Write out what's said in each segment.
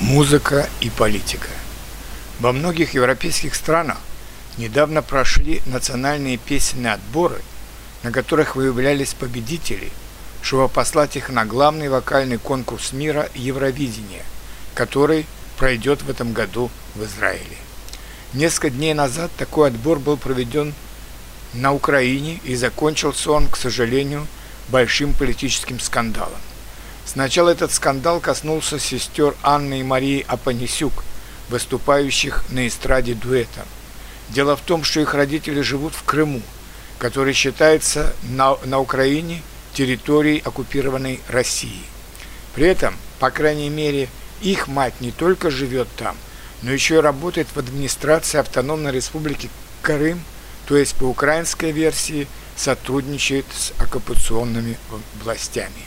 Музыка и политика. Во многих европейских странах недавно прошли национальные песенные отборы, на которых выявлялись победители, чтобы послать их на главный вокальный конкурс мира Евровидение, который пройдет в этом году в Израиле. Несколько дней назад такой отбор был проведен на Украине и закончился он, к сожалению, большим политическим скандалом. Сначала этот скандал коснулся сестер Анны и Марии Апанисюк, выступающих на эстраде дуэтом. Дело в том, что их родители живут в Крыму, который считается на, на Украине территорией оккупированной России. При этом, по крайней мере, их мать не только живет там, но еще и работает в администрации Автономной Республики Крым, то есть по украинской версии сотрудничает с оккупационными властями.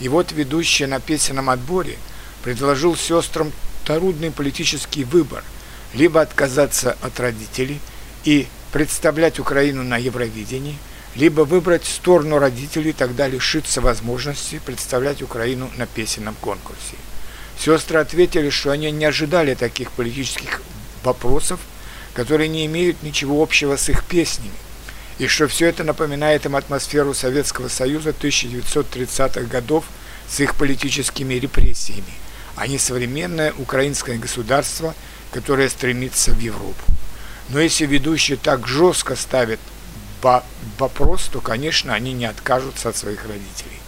И вот ведущий на песенном отборе предложил сестрам трудный политический выбор – либо отказаться от родителей и представлять Украину на Евровидении, либо выбрать сторону родителей, тогда лишиться возможности представлять Украину на песенном конкурсе. Сестры ответили, что они не ожидали таких политических вопросов, которые не имеют ничего общего с их песнями, и что все это напоминает им атмосферу Советского Союза 1930-х годов с их политическими репрессиями, а не современное украинское государство, которое стремится в Европу. Но если ведущий так жестко ставит вопрос, то, конечно, они не откажутся от своих родителей.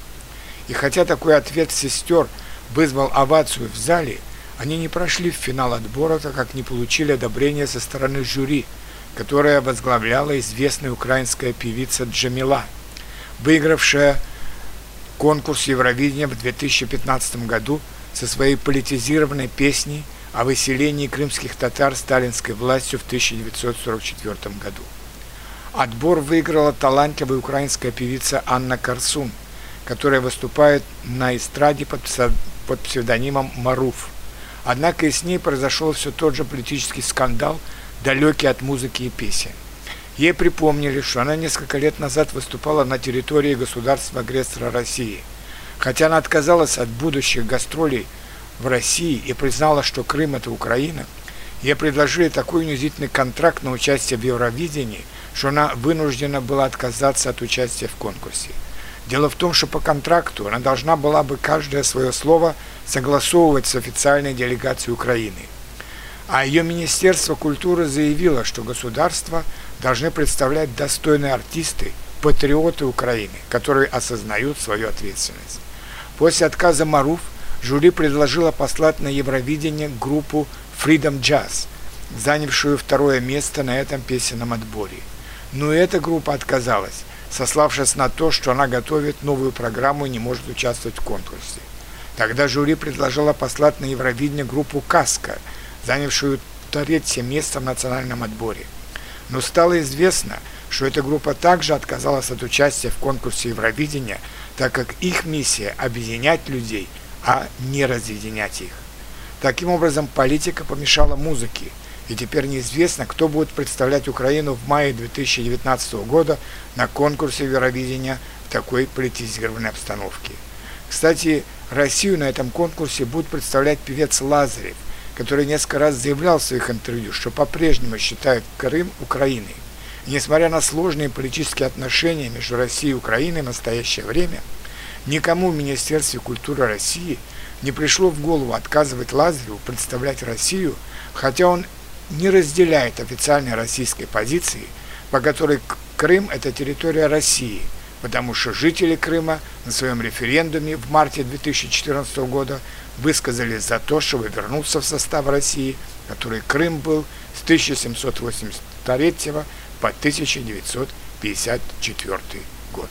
И хотя такой ответ сестер вызвал овацию в зале, они не прошли в финал отбора, так как не получили одобрения со стороны жюри, которое возглавляла известная украинская певица Джамила, выигравшая конкурс Евровидения в 2015 году со своей политизированной песней о выселении крымских татар сталинской властью в 1944 году. Отбор выиграла талантливая украинская певица Анна Карсун, которая выступает на эстраде под, под псевдонимом Маруф. Однако и с ней произошел все тот же политический скандал, далекий от музыки и песен. Ей припомнили, что она несколько лет назад выступала на территории государства-агрессора России – Хотя она отказалась от будущих гастролей в России и признала, что Крым – это Украина, ей предложили такой унизительный контракт на участие в Евровидении, что она вынуждена была отказаться от участия в конкурсе. Дело в том, что по контракту она должна была бы каждое свое слово согласовывать с официальной делегацией Украины. А ее Министерство культуры заявило, что государство должны представлять достойные артисты, патриоты Украины, которые осознают свою ответственность. После отказа Маруф жюри предложило послать на Евровидение группу Freedom Jazz, занявшую второе место на этом песенном отборе. Но эта группа отказалась, сославшись на то, что она готовит новую программу и не может участвовать в конкурсе. Тогда жюри предложило послать на Евровидение группу «Каска», занявшую третье место в национальном отборе. Но стало известно, что эта группа также отказалась от участия в конкурсе Евровидения, так как их миссия – объединять людей, а не разъединять их. Таким образом, политика помешала музыке, и теперь неизвестно, кто будет представлять Украину в мае 2019 года на конкурсе Евровидения в такой политизированной обстановке. Кстати, Россию на этом конкурсе будет представлять певец Лазарев, который несколько раз заявлял в своих интервью, что по-прежнему считает Крым Украиной. И несмотря на сложные политические отношения между Россией и Украиной в настоящее время, никому в Министерстве культуры России не пришло в голову отказывать Лазареву представлять Россию, хотя он не разделяет официальной российской позиции, по которой Крым – это территория России, потому что жители Крыма на своем референдуме в марте 2014 года высказались за то, чтобы вернуться в состав России, который Крым был с 1783 по 1954 год.